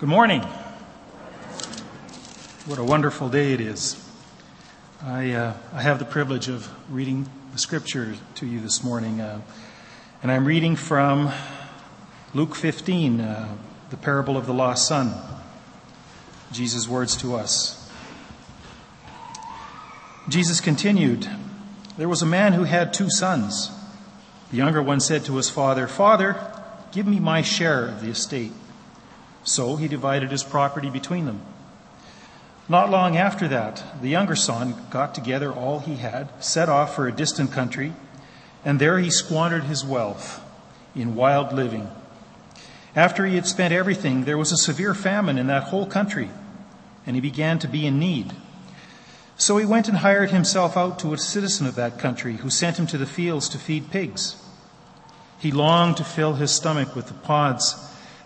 Good morning. What a wonderful day it is. I, uh, I have the privilege of reading the scripture to you this morning, uh, and I'm reading from Luke 15, uh, the parable of the lost son. Jesus' words to us. Jesus continued There was a man who had two sons. The younger one said to his father, Father, give me my share of the estate. So he divided his property between them. Not long after that, the younger son got together all he had, set off for a distant country, and there he squandered his wealth in wild living. After he had spent everything, there was a severe famine in that whole country, and he began to be in need. So he went and hired himself out to a citizen of that country, who sent him to the fields to feed pigs. He longed to fill his stomach with the pods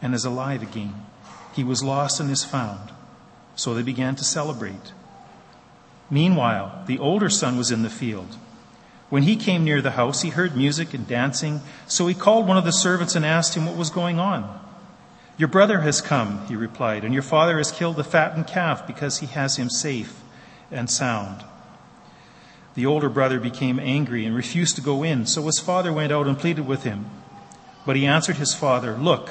and is alive again. He was lost and is found. So they began to celebrate. Meanwhile, the older son was in the field. When he came near the house, he heard music and dancing, so he called one of the servants and asked him what was going on. Your brother has come, he replied, and your father has killed the fattened calf because he has him safe and sound. The older brother became angry and refused to go in, so his father went out and pleaded with him. But he answered his father, Look,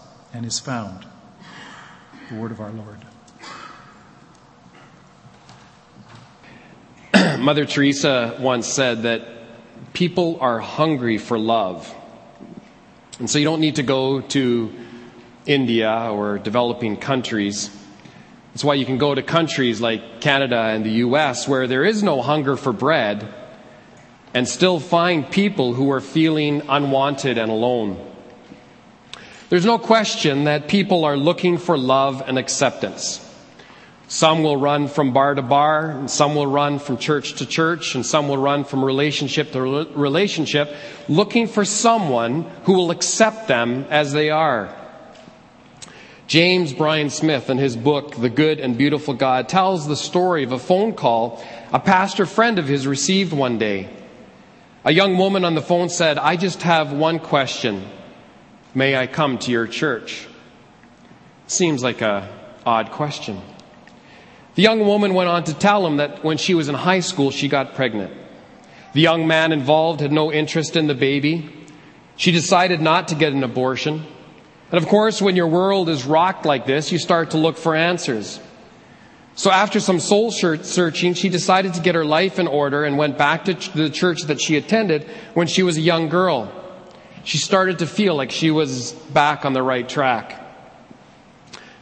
and is found. The word of our Lord. Mother Teresa once said that people are hungry for love. And so you don't need to go to India or developing countries. That's why you can go to countries like Canada and the US where there is no hunger for bread and still find people who are feeling unwanted and alone. There's no question that people are looking for love and acceptance. Some will run from bar to bar, and some will run from church to church, and some will run from relationship to relationship, looking for someone who will accept them as they are. James Bryan Smith, in his book, The Good and Beautiful God, tells the story of a phone call a pastor friend of his received one day. A young woman on the phone said, I just have one question. May I come to your church? Seems like a odd question. The young woman went on to tell him that when she was in high school, she got pregnant. The young man involved had no interest in the baby. She decided not to get an abortion. And of course, when your world is rocked like this, you start to look for answers. So after some soul searching, she decided to get her life in order and went back to the church that she attended when she was a young girl she started to feel like she was back on the right track.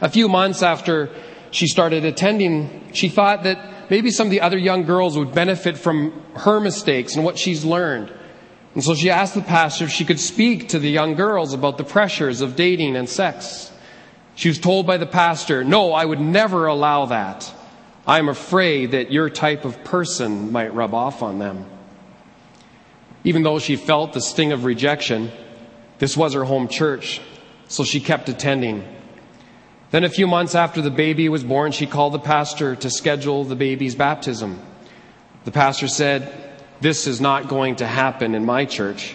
A few months after she started attending, she thought that maybe some of the other young girls would benefit from her mistakes and what she's learned. And so she asked the pastor if she could speak to the young girls about the pressures of dating and sex. She was told by the pastor, No, I would never allow that. I'm afraid that your type of person might rub off on them. Even though she felt the sting of rejection, this was her home church, so she kept attending. Then, a few months after the baby was born, she called the pastor to schedule the baby's baptism. The pastor said, This is not going to happen in my church.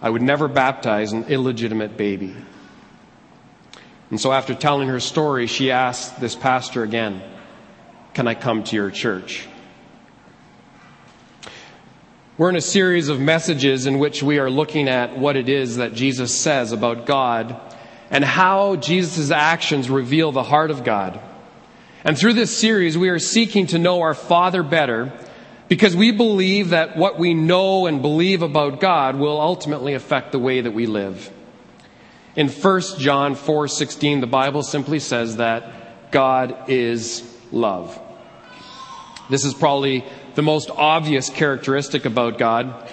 I would never baptize an illegitimate baby. And so, after telling her story, she asked this pastor again, Can I come to your church? We're in a series of messages in which we are looking at what it is that Jesus says about God and how Jesus' actions reveal the heart of God. And through this series, we are seeking to know our Father better because we believe that what we know and believe about God will ultimately affect the way that we live. In 1 John 4:16, the Bible simply says that God is love. This is probably the most obvious characteristic about God,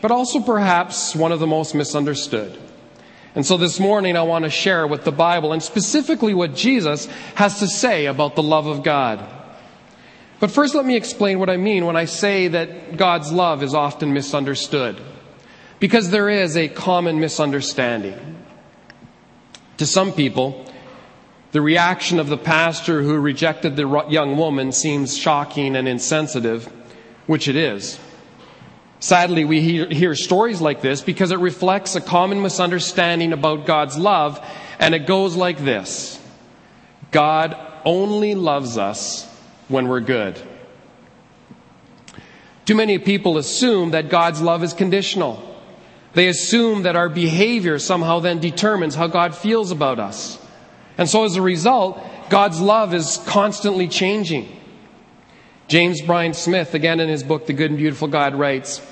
but also perhaps one of the most misunderstood. And so this morning I want to share with the Bible and specifically what Jesus has to say about the love of God. But first let me explain what I mean when I say that God's love is often misunderstood. Because there is a common misunderstanding. To some people, the reaction of the pastor who rejected the young woman seems shocking and insensitive, which it is. Sadly, we hear, stories like this because it reflects a common misunderstanding about God's love, and it goes like this God only loves us when we're good. Too many people assume that God's love is conditional. They assume that our behavior somehow then determines how God feels about us. And so as a result, God's love is constantly changing. James Bryan Smith, again in his book, The Good and Beautiful God, writes,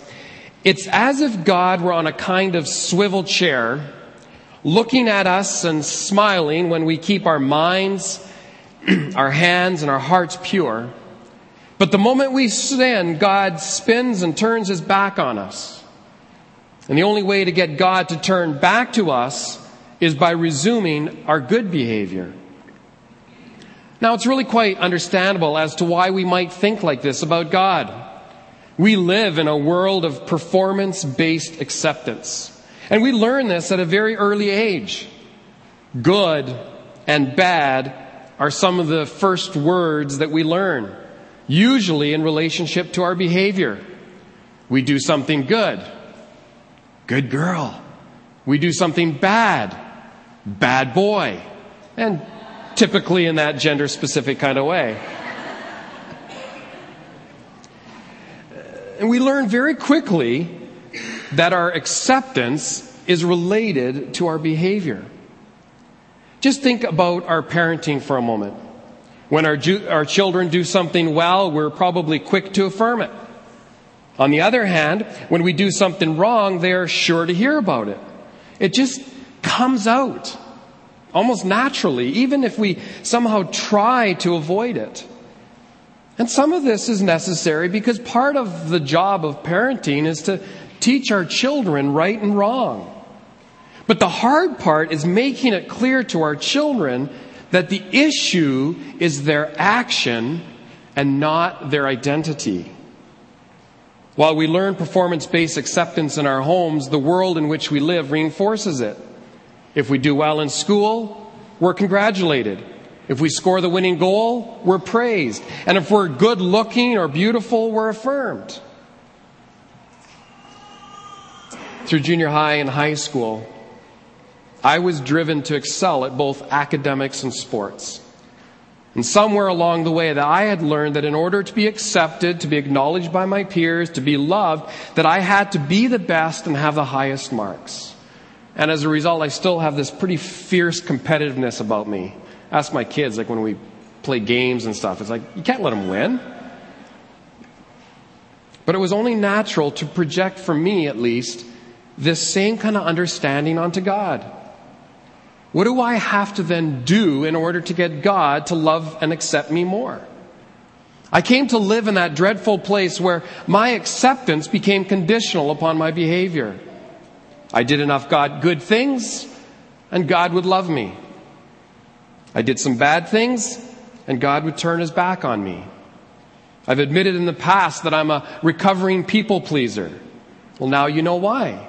It's as if God were on a kind of swivel chair, looking at us and smiling when we keep our minds, our hands, and our hearts pure. But the moment we sin, God spins and turns his back on us. And the only way to get God to turn back to us is by resuming our good behavior. Now, it's really quite understandable as to why we might think like this about God. We live in a world of performance based acceptance. And we learn this at a very early age. Good and bad are some of the first words that we learn, usually in relationship to our behavior. We do something good. Good girl. We do something bad. Bad boy. And typically in that gender specific kind of way. And we learn very quickly that our acceptance is related to our behavior. Just think about our parenting for a moment. When our, ju- our children do something well, we're probably quick to affirm it. On the other hand, when we do something wrong, they are sure to hear about it. It just comes out almost naturally, even if we somehow try to avoid it. And some of this is necessary because part of the job of parenting is to teach our children right and wrong. But the hard part is making it clear to our children that the issue is their action and not their identity. While we learn performance based acceptance in our homes, the world in which we live reinforces it. If we do well in school, we're congratulated. If we score the winning goal, we're praised. And if we're good looking or beautiful, we're affirmed. Through junior high and high school, I was driven to excel at both academics and sports. And somewhere along the way that I had learned that in order to be accepted, to be acknowledged by my peers, to be loved, that I had to be the best and have the highest marks. And as a result, I still have this pretty fierce competitiveness about me. Ask my kids, like when we play games and stuff, it's like, you can't let them win. But it was only natural to project, for me at least, this same kind of understanding onto God. What do I have to then do in order to get God to love and accept me more? I came to live in that dreadful place where my acceptance became conditional upon my behavior. I did enough God good things, and God would love me. I did some bad things, and God would turn his back on me. I've admitted in the past that I'm a recovering people pleaser. Well, now you know why.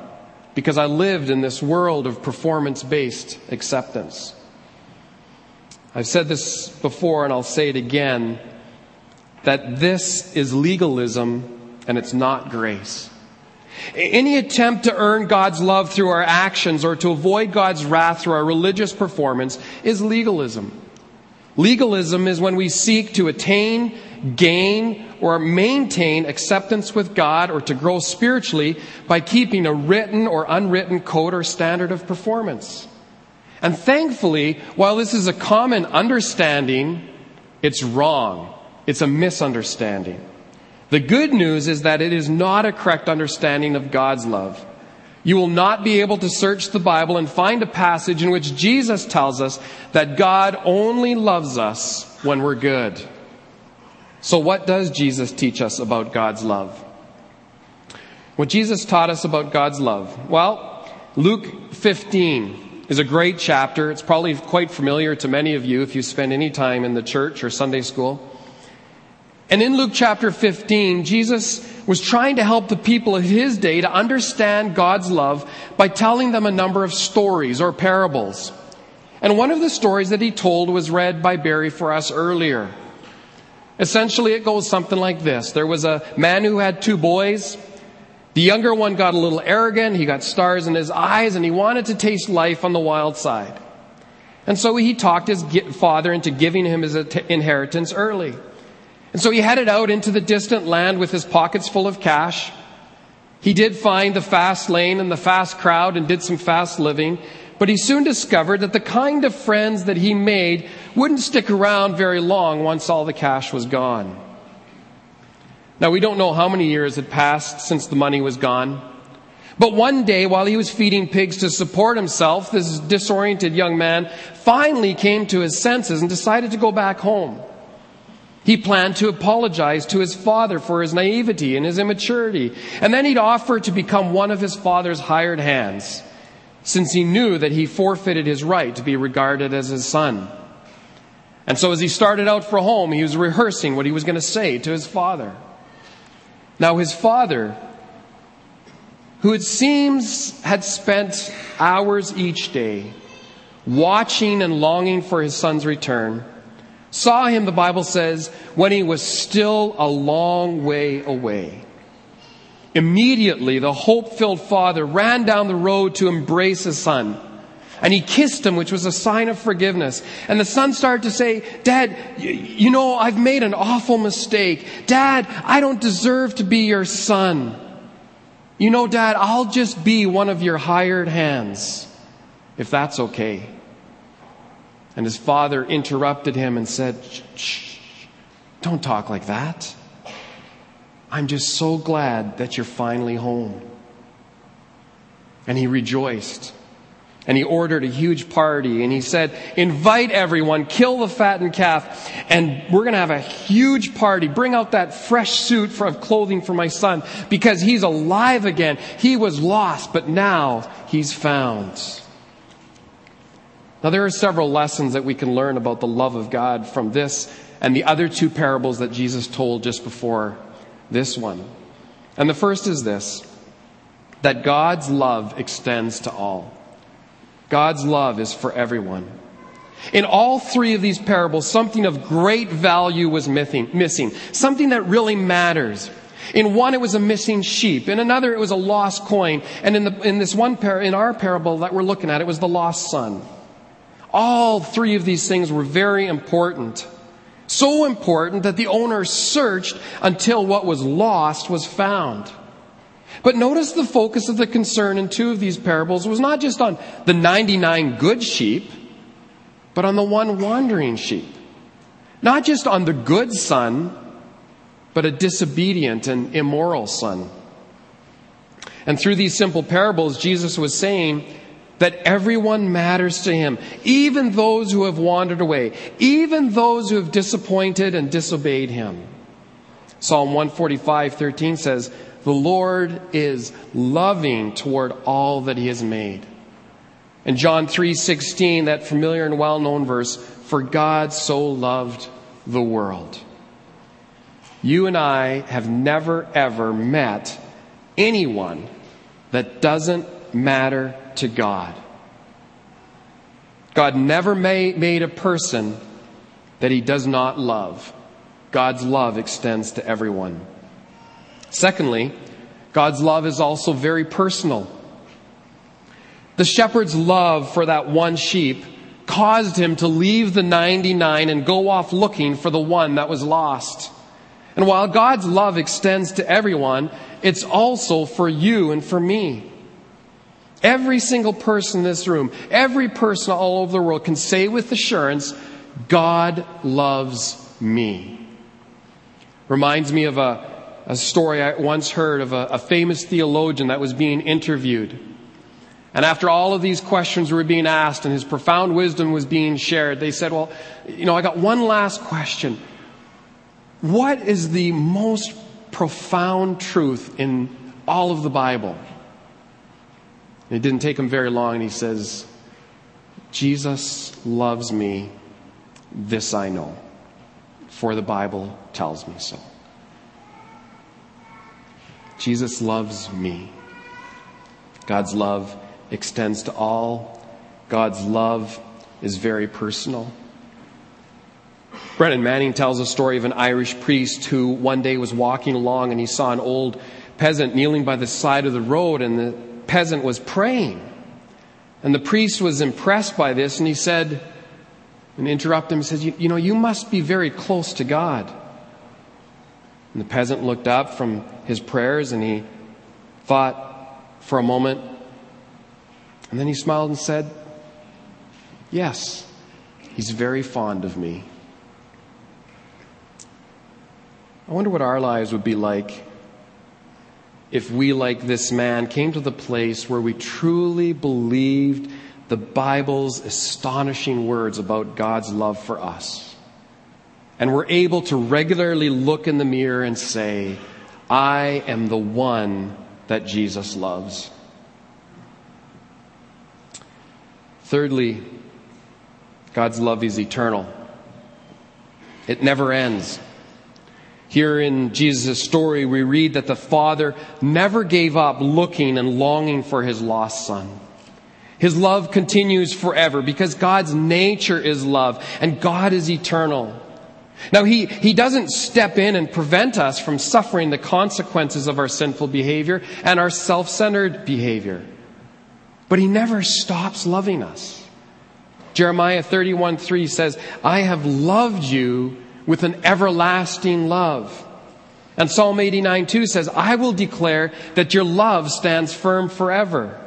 Because I lived in this world of performance based acceptance. I've said this before and I'll say it again that this is legalism and it's not grace. Any attempt to earn God's love through our actions or to avoid God's wrath through our religious performance is legalism. Legalism is when we seek to attain, gain, or maintain acceptance with God or to grow spiritually by keeping a written or unwritten code or standard of performance. And thankfully, while this is a common understanding, it's wrong. It's a misunderstanding. The good news is that it is not a correct understanding of God's love. You will not be able to search the Bible and find a passage in which Jesus tells us that God only loves us when we're good. So, what does Jesus teach us about God's love? What Jesus taught us about God's love? Well, Luke 15 is a great chapter. It's probably quite familiar to many of you if you spend any time in the church or Sunday school. And in Luke chapter 15, Jesus was trying to help the people of his day to understand God's love by telling them a number of stories or parables. And one of the stories that he told was read by Barry for us earlier. Essentially, it goes something like this. There was a man who had two boys. The younger one got a little arrogant. He got stars in his eyes and he wanted to taste life on the wild side. And so he talked his father into giving him his inheritance early. And so he headed out into the distant land with his pockets full of cash. He did find the fast lane and the fast crowd and did some fast living, but he soon discovered that the kind of friends that he made wouldn't stick around very long once all the cash was gone. Now we don't know how many years had passed since the money was gone. But one day, while he was feeding pigs to support himself, this disoriented young man finally came to his senses and decided to go back home. He planned to apologize to his father for his naivety and his immaturity. And then he'd offer to become one of his father's hired hands, since he knew that he forfeited his right to be regarded as his son. And so as he started out for home, he was rehearsing what he was going to say to his father. Now his father, who it seems had spent hours each day watching and longing for his son's return, saw him, the Bible says, when he was still a long way away. Immediately, the hope filled father ran down the road to embrace his son. And he kissed him, which was a sign of forgiveness. And the son started to say, Dad, you know, I've made an awful mistake. Dad, I don't deserve to be your son. You know, Dad, I'll just be one of your hired hands, if that's okay. And his father interrupted him and said, Shh, don't talk like that. I'm just so glad that you're finally home. And he rejoiced. And he ordered a huge party and he said, invite everyone, kill the fattened calf, and we're going to have a huge party. Bring out that fresh suit of clothing for my son because he's alive again. He was lost, but now he's found. Now, there are several lessons that we can learn about the love of God from this and the other two parables that Jesus told just before this one. And the first is this that God's love extends to all. God's love is for everyone. In all three of these parables, something of great value was missing, something that really matters. In one, it was a missing sheep. In another, it was a lost coin. And in, the, in this one, par- in our parable that we're looking at, it was the lost son. All three of these things were very important. So important that the owner searched until what was lost was found. But notice the focus of the concern in two of these parables was not just on the 99 good sheep, but on the one wandering sheep. Not just on the good son, but a disobedient and immoral son. And through these simple parables, Jesus was saying, that everyone matters to him, even those who have wandered away, even those who have disappointed and disobeyed him. Psalm 145:13 says, "The Lord is loving toward all that he has made." And John 3:16, that familiar and well-known verse, "For God so loved the world." You and I have never ever met anyone that doesn't matter to God. God never made, a person that he does not love. God's love extends to everyone. Secondly, God's love is also very personal. The shepherd's love for that one sheep caused him to leave the 99 and go off looking for the one that was lost. And while God's love extends to everyone, it's also for you and for me. Every single person in this room, every person all over the world can say with assurance, God loves me. Reminds me of a, a story I once heard of a, a famous theologian that was being interviewed. And after all of these questions were being asked and his profound wisdom was being shared, they said, Well, you know, I got one last question. What is the most profound truth in all of the Bible? And it didn't take him very long, and he says, Jesus loves me, this I know, for the Bible tells me so. Jesus loves me. God's love extends to all. God's love is very personal. Brennan Manning tells a story of an Irish priest who one day was walking along and he saw an old peasant kneeling by the side of the road and the peasant was praying. And the priest was impressed by this and he said, and interrupted him, he says, you, you know, you must be very close to God. And the peasant looked up from his prayers and he thought for a moment, and then he smiled and said, Yes, he's very fond of me. I wonder what our lives would be like if we, like this man, came to the place where we truly believed the Bible's astonishing words about God's love for us. And we're able to regularly look in the mirror and say, I am the one that Jesus loves. Thirdly, God's love is eternal. It never ends. Here in Jesus' story, we read that the Father never gave up looking and longing for his lost Son. His love continues forever because God's nature is love and God is eternal. Now, he, he doesn't step in and prevent us from suffering the consequences of our sinful behavior and our self centered behavior. But he never stops loving us. Jeremiah 31 3 says, I have loved you with an everlasting love. And Psalm 89 2 says, I will declare that your love stands firm forever.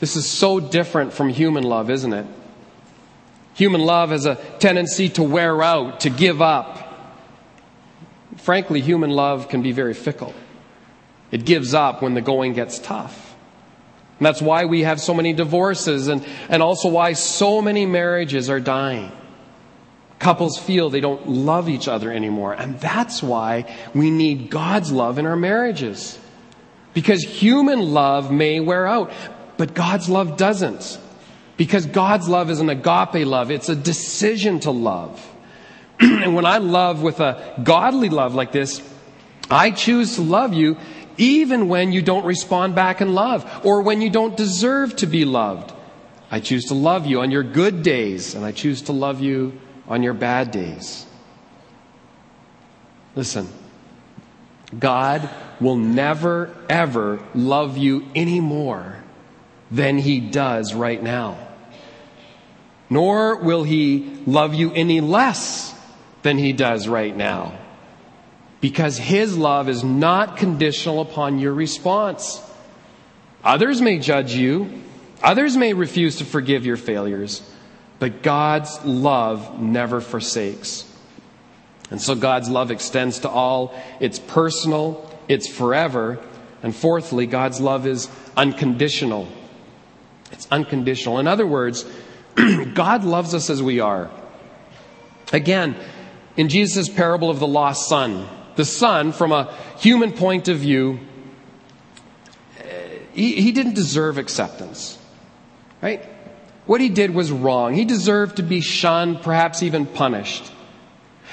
This is so different from human love, isn't it? Human love has a tendency to wear out, to give up. Frankly, human love can be very fickle. It gives up when the going gets tough. And that's why we have so many divorces and, and also why so many marriages are dying. Couples feel they don't love each other anymore. And that's why we need God's love in our marriages. Because human love may wear out, but God's love doesn't. Because God's love is an agape love. It's a decision to love. and when I love with a godly love like this, I choose to love you even when you don't respond back in love or when you don't deserve to be loved. I choose to love you on your good days and I choose to love you on your bad days. Listen, God will never, ever love you any more than He does right now. Nor will He love you any less than He does right now because His love is not conditional upon your response. Others may judge you, others may refuse to forgive your failures, but God's love never forsakes. And so God's love extends to all. It's personal, it's forever. And fourthly, God's love is unconditional. It's unconditional. In other words, God loves us as we are. Again, in Jesus' parable of the lost son, the son, from a human point of view, eh, he, he didn't deserve acceptance. Right? What he did was wrong. He deserved to be shunned, perhaps even punished.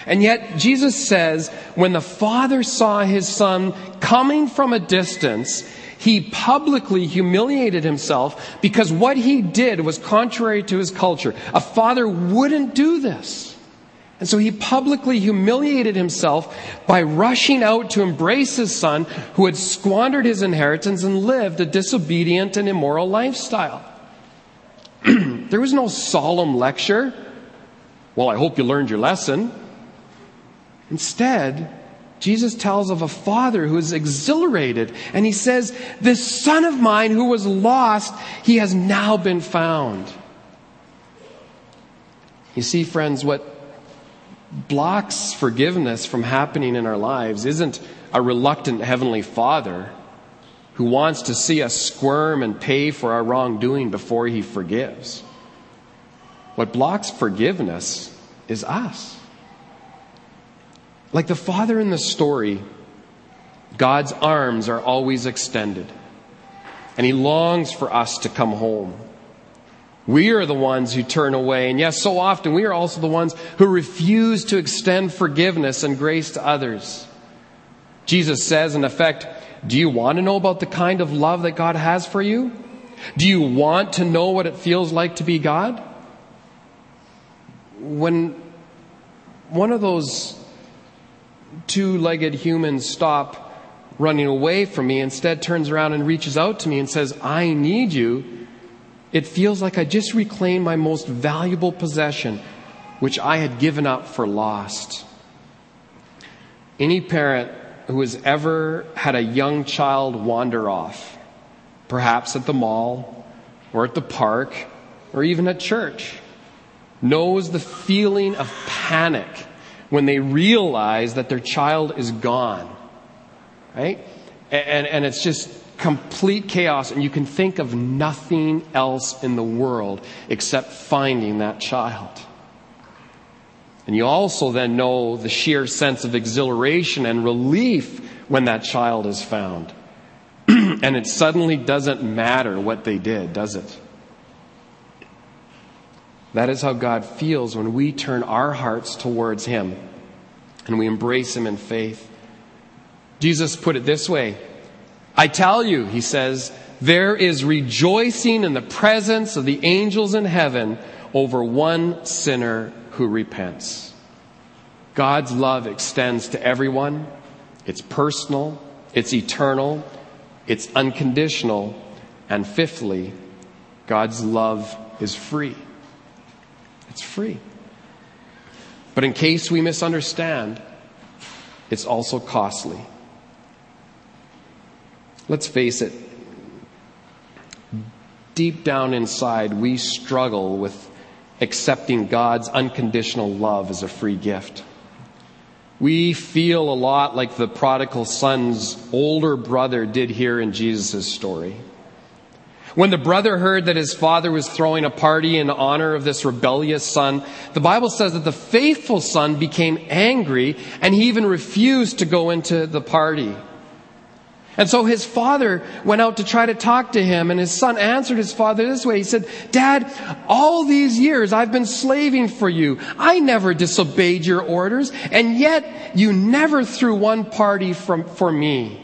And yet, Jesus says, when the father saw his son coming from a distance, He publicly humiliated himself because what he did was contrary to his culture. A father wouldn't do this. And so he publicly humiliated himself by rushing out to embrace his son who had squandered his inheritance and lived a disobedient and immoral lifestyle. there was no solemn lecture. Well, I hope you learned your lesson. Instead, Jesus tells of a father who is exhilarated, and he says, This son of mine who was lost, he has now been found. You see, friends, what blocks forgiveness from happening in our lives isn't a reluctant heavenly father who wants to see us squirm and pay for our wrongdoing before he forgives. What blocks forgiveness is us. Like the father in the story, God's arms are always extended, and he longs for us to come home. We are the ones who turn away, and yes, so often we are also the ones who refuse to extend forgiveness and grace to others. Jesus says, in effect, Do you want to know about the kind of love that God has for you? Do you want to know what it feels like to be God? When one of those two legged humans stop running away from me, instead turns around and reaches out to me and says, I need you, it feels like I just reclaimed my most valuable possession, which I had given up for lost. Any parent who has ever had a young child wander off, perhaps at the mall or at the park or even at church, knows the feeling of panic when they realize that their child is gone. Right? And, and it's just complete chaos, and you can think of nothing else in the world except finding that child. And you also then know the sheer sense of exhilaration and relief when that child is found. and it suddenly doesn't matter what they did, does it? That is how God feels when we turn our hearts towards Him and we embrace Him in faith. Jesus put it this way I tell you, He says, there is rejoicing in the presence of the angels in heaven over one sinner who repents. God's love extends to everyone. It's personal, it's eternal, it's unconditional, and fifthly, God's love is free. It's free. But in case we misunderstand, it's also costly. Let's face it, deep down inside, we struggle with accepting God's unconditional love as a free gift. We feel a lot like the prodigal son's older brother did here in Jesus' story. When the brother heard that his father was throwing a party in honor of this rebellious son, the Bible says that the faithful son became angry and he even refused to go into the party. And so his father went out to try to talk to him, and his son answered his father this way. He said, Dad, all these years I've been slaving for you. I never disobeyed your orders, and yet you never threw one party from, for me.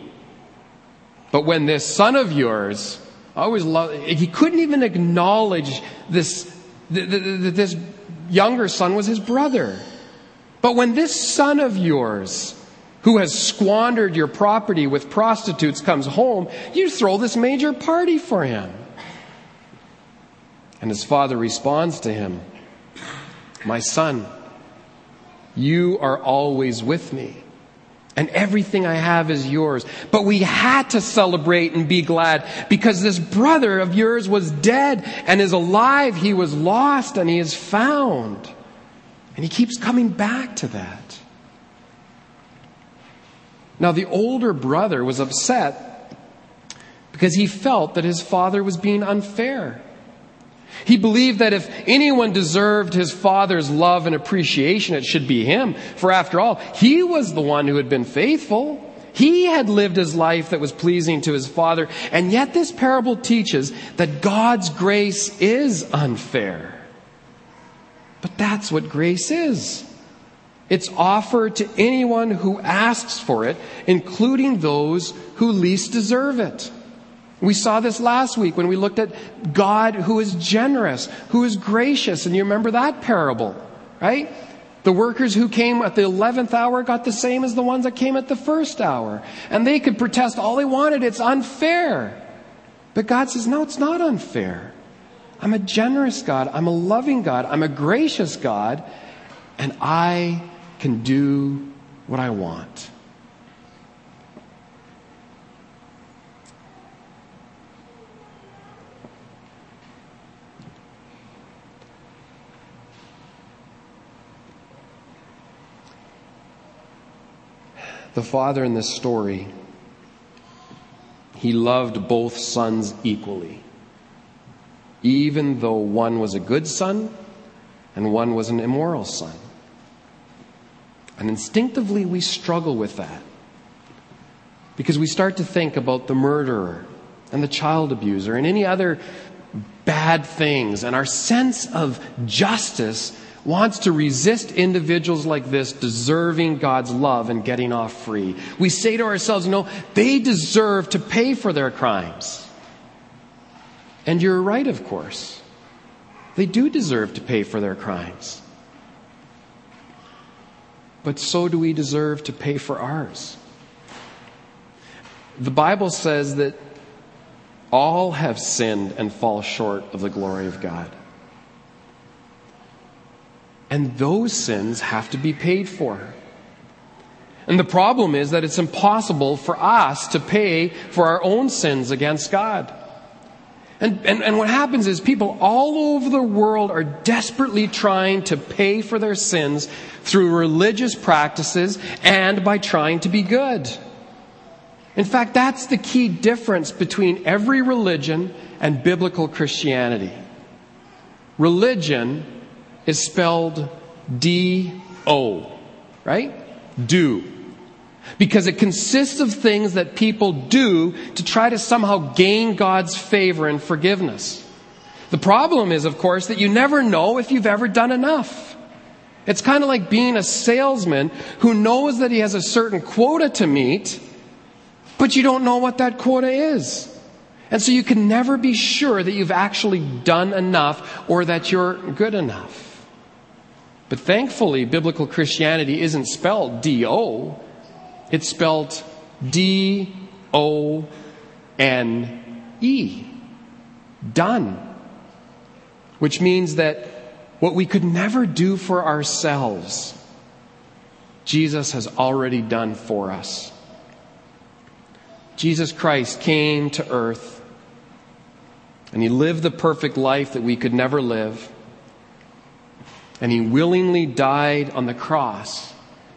But when this son of yours I always love, he couldn't even acknowledge this, that this younger son was his brother. But when this son of yours, who has squandered your property with prostitutes, comes home, you throw this major party for him. And his father responds to him, My son, you are always with me and everything I have is yours. But we had to celebrate and be glad because this brother of yours was dead and is alive. He was lost and he is found. And he keeps coming back to that. Now, the older brother was upset because he felt that his father was being unfair. He believed that if anyone deserved his father's love and appreciation, it should be him. For after all, he was the one who had been faithful. He had lived his life that was pleasing to his father. And yet this parable teaches that God's grace is unfair. But that's what grace is. It's offered to anyone who asks for it, including those who least deserve it. We saw this last week when we looked at God who is generous, who is gracious. And you remember that parable, right? The workers who came at the 11th hour got the same as the ones that came at the first hour. And they could protest all they wanted. It's unfair. But God says, no, it's not unfair. I'm a generous God. I'm a loving God. I'm a gracious God. And I can do what I want. The father in this story, he loved both sons equally, even though one was a good son and one was an immoral son. And instinctively, we struggle with that because we start to think about the murderer and the child abuser and any other bad things, and our sense of justice wants to resist individuals like this deserving God's love and getting off free. We say to ourselves, no, they deserve to pay for their crimes. And you're right, of course. They do deserve to pay for their crimes. But so do we deserve to pay for ours. The Bible says that all have sinned and fall short of the glory of God. And those sins have to be paid for. And the problem is that it's impossible for us to pay for our own sins against God. And, and, and what happens is people all over the world are desperately trying to pay for their sins through religious practices and by trying to be good. In fact, that's the key difference between every religion and biblical Christianity. Religion is spelled D O, right? Do. Because it consists of things that people do to try to somehow gain God's favor and forgiveness. The problem is, of course, that you never know if you've ever done enough. It's kind of like being a salesman who knows that he has a certain quota to meet, but you don't know what that quota is. And so you can never be sure that you've actually done enough or that you're good enough. But thankfully, biblical Christianity isn't spelled D O, it's spelled D O N E. Done. Which means that what we could never do for ourselves, Jesus has already done for us. Jesus Christ came to earth and he lived the perfect life that we could never live and he willingly died on the cross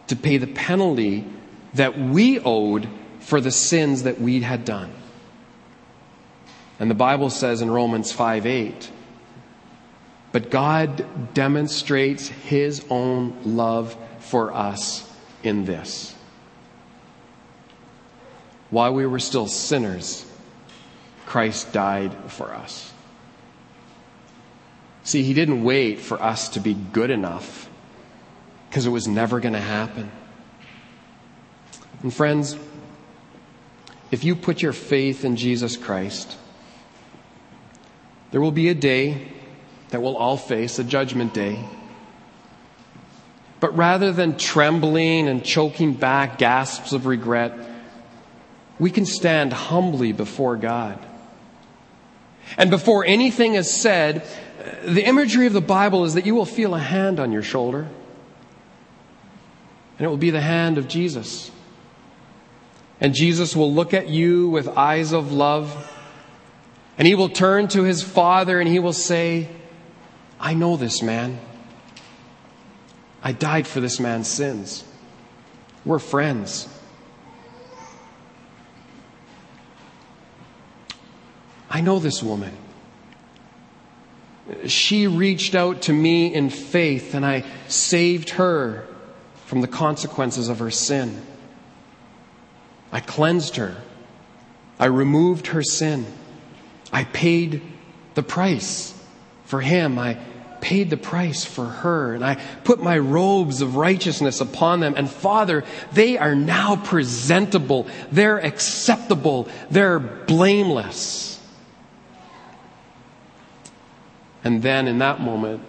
to pay the penalty that we owed for the sins that we had done. And the Bible says in Romans 5 8, but God demonstrates his own love for us in this. While we were still sinners, Christ died for us. See, he didn't wait for us to be good enough because it was never going to happen. And friends, if you put your faith in Jesus Christ, there will be a day that we'll all face, a judgment day. But rather than trembling and choking back gasps of regret, we can stand humbly before God. And before anything is said, the imagery of the Bible is that you will feel a hand on your shoulder, and it will be the hand of Jesus. And Jesus will look at you with eyes of love, and he will turn to his Father and he will say, I know this man. I died for this man's sins. We're friends. I know this woman she reached out to me in faith and I saved her from the consequences of her sin. I cleansed her. I removed her sin. I paid the price for him. I paid the price for her, and I put my robes of righteousness upon them. And Father, they are now presentable. They're acceptable. They're blameless. And then in that moment,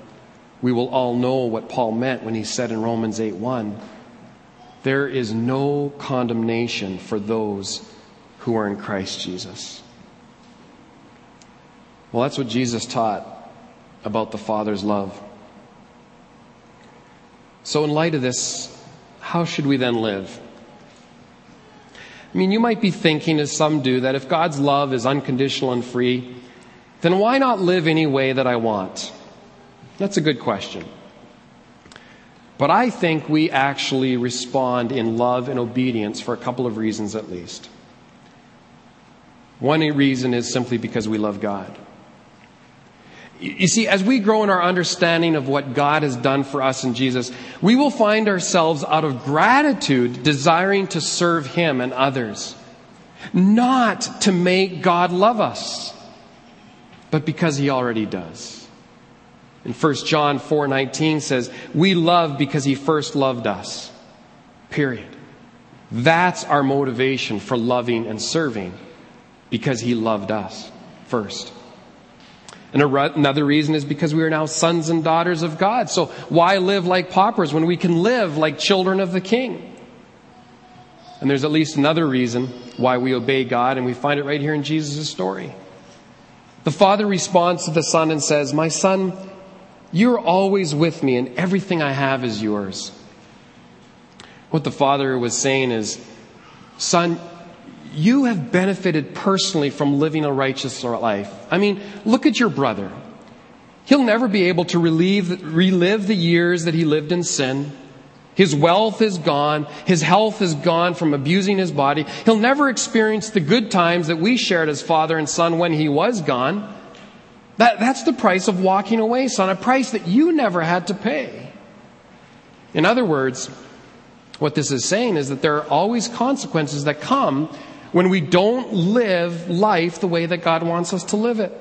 we will all know what Paul meant when he said in Romans 8 1, there is no condemnation for those who are in Christ Jesus. Well, that's what Jesus taught about the Father's love. So, in light of this, how should we then live? I mean, you might be thinking, as some do, that if God's love is unconditional and free, then why not live any way that I want? That's a good question. But I think we actually respond in love and obedience for a couple of reasons at least. One reason is simply because we love God. You see, as we grow in our understanding of what God has done for us in Jesus, we will find ourselves out of gratitude desiring to serve Him and others. Not to make God love us, but because He already does. In 1 John 4:19 says, "We love because he first loved us." Period. That's our motivation for loving and serving because he loved us first. And another reason is because we are now sons and daughters of God. So why live like paupers when we can live like children of the King? And there's at least another reason why we obey God, and we find it right here in Jesus' story. The Father responds to the Son and says, My Son, you're always with me, and everything I have is yours. What the Father was saying is, Son, you have benefited personally from living a righteous life. I mean, look at your brother. He'll never be able to relieve, relive the years that he lived in sin. His wealth is gone. His health is gone from abusing his body. He'll never experience the good times that we shared as father and son when he was gone. That, that's the price of walking away, son, a price that you never had to pay. In other words, what this is saying is that there are always consequences that come when we don't live life the way that God wants us to live it.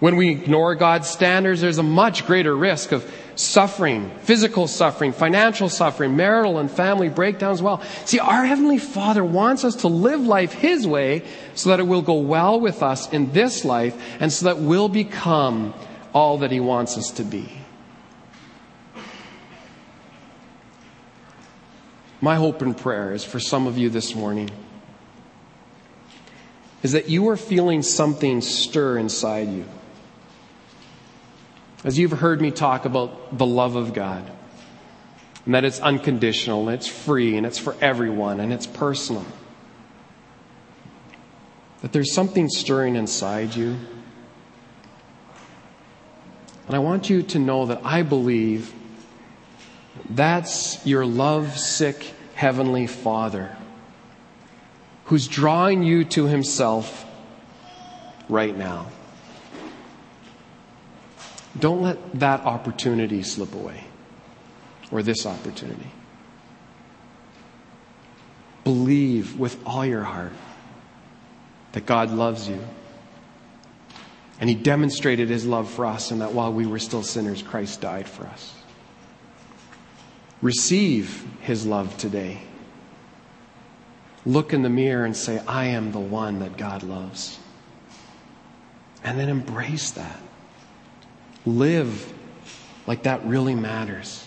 When we ignore God's standards, there's a much greater risk of suffering, physical suffering, financial suffering, marital and family breakdowns well. See, our Heavenly Father wants us to live life His way so that it will go well with us in this life and so that we'll become all that He wants us to be. My hope and prayer is for some of you this morning is that you are feeling something stir inside you. As you've heard me talk about the love of God, and that it's unconditional, and it's free, and it's for everyone, and it's personal. That there's something stirring inside you. And I want you to know that I believe that's your love sick Heavenly Father who's drawing you to himself right now. Don't let that opportunity slip away, or this opportunity. Believe with all your heart that God loves you. And He demonstrated His love for us, and that while we were still sinners, Christ died for us. Receive His love today. Look in the mirror and say, I am the one that God loves. And then embrace that. Live like that really matters.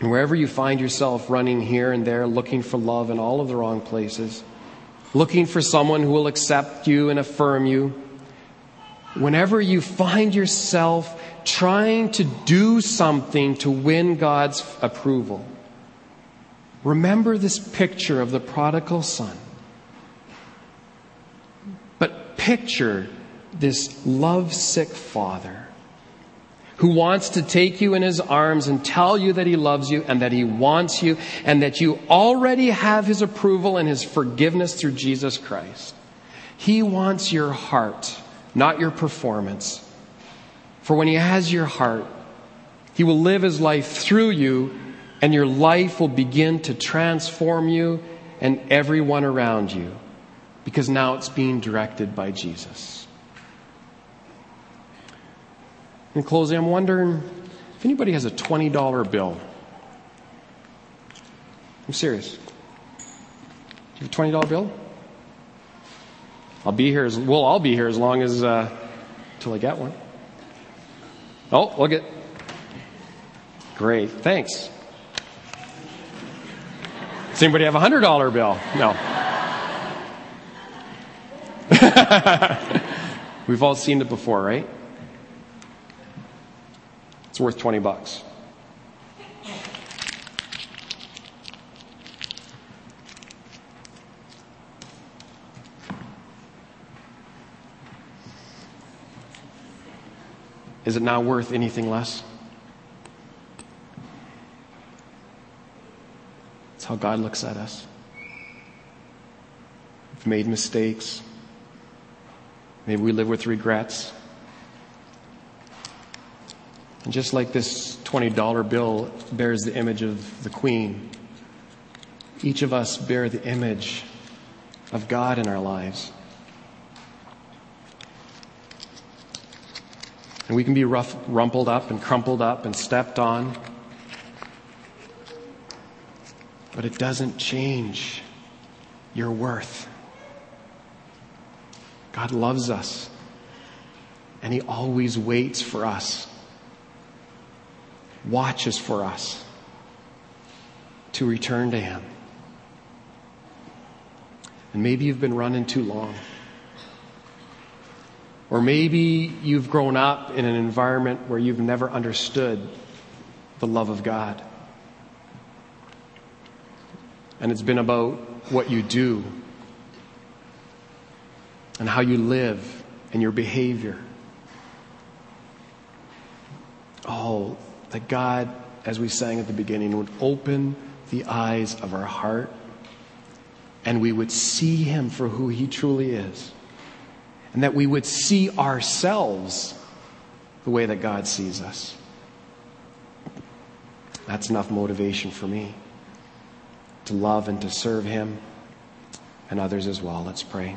And wherever you find yourself running here and there, looking for love in all of the wrong places, looking for someone who will accept you and affirm you, whenever you find yourself trying to do something to win God's approval, Remember this picture of the prodigal son. But picture this lovesick father who wants to take you in his arms and tell you that he loves you and that he wants you and that you already have his approval and his forgiveness through Jesus Christ. He wants your heart, not your performance. For when he has your heart, he will live his life through you and your life will begin to transform you and everyone around you because now it's being directed by Jesus. In closing, I'm wondering if anybody has a $20 bill. I'm serious. Do you have a $20 bill? I'll be here as, well, I'll be here as long as, uh, I get one. Oh, look at, great, thanks. Does anybody have a hundred dollar bill? No. We've all seen it before, right? It's worth 20 bucks. Is it now worth anything less? It's how God looks at us. We've made mistakes. Maybe we live with regrets. And just like this $20 bill bears the image of the Queen, each of us bear the image of God in our lives. And we can be rough, rumpled up and crumpled up and stepped on. But it doesn't change your worth. God loves us. And He always waits for us, watches for us to return to Him. And maybe you've been running too long. Or maybe you've grown up in an environment where you've never understood the love of God. And it's been about what you do and how you live and your behavior. Oh, that God, as we sang at the beginning, would open the eyes of our heart and we would see Him for who He truly is and that we would see ourselves the way that God sees us. That's enough motivation for me to love and to serve Him and others as well. Let's pray.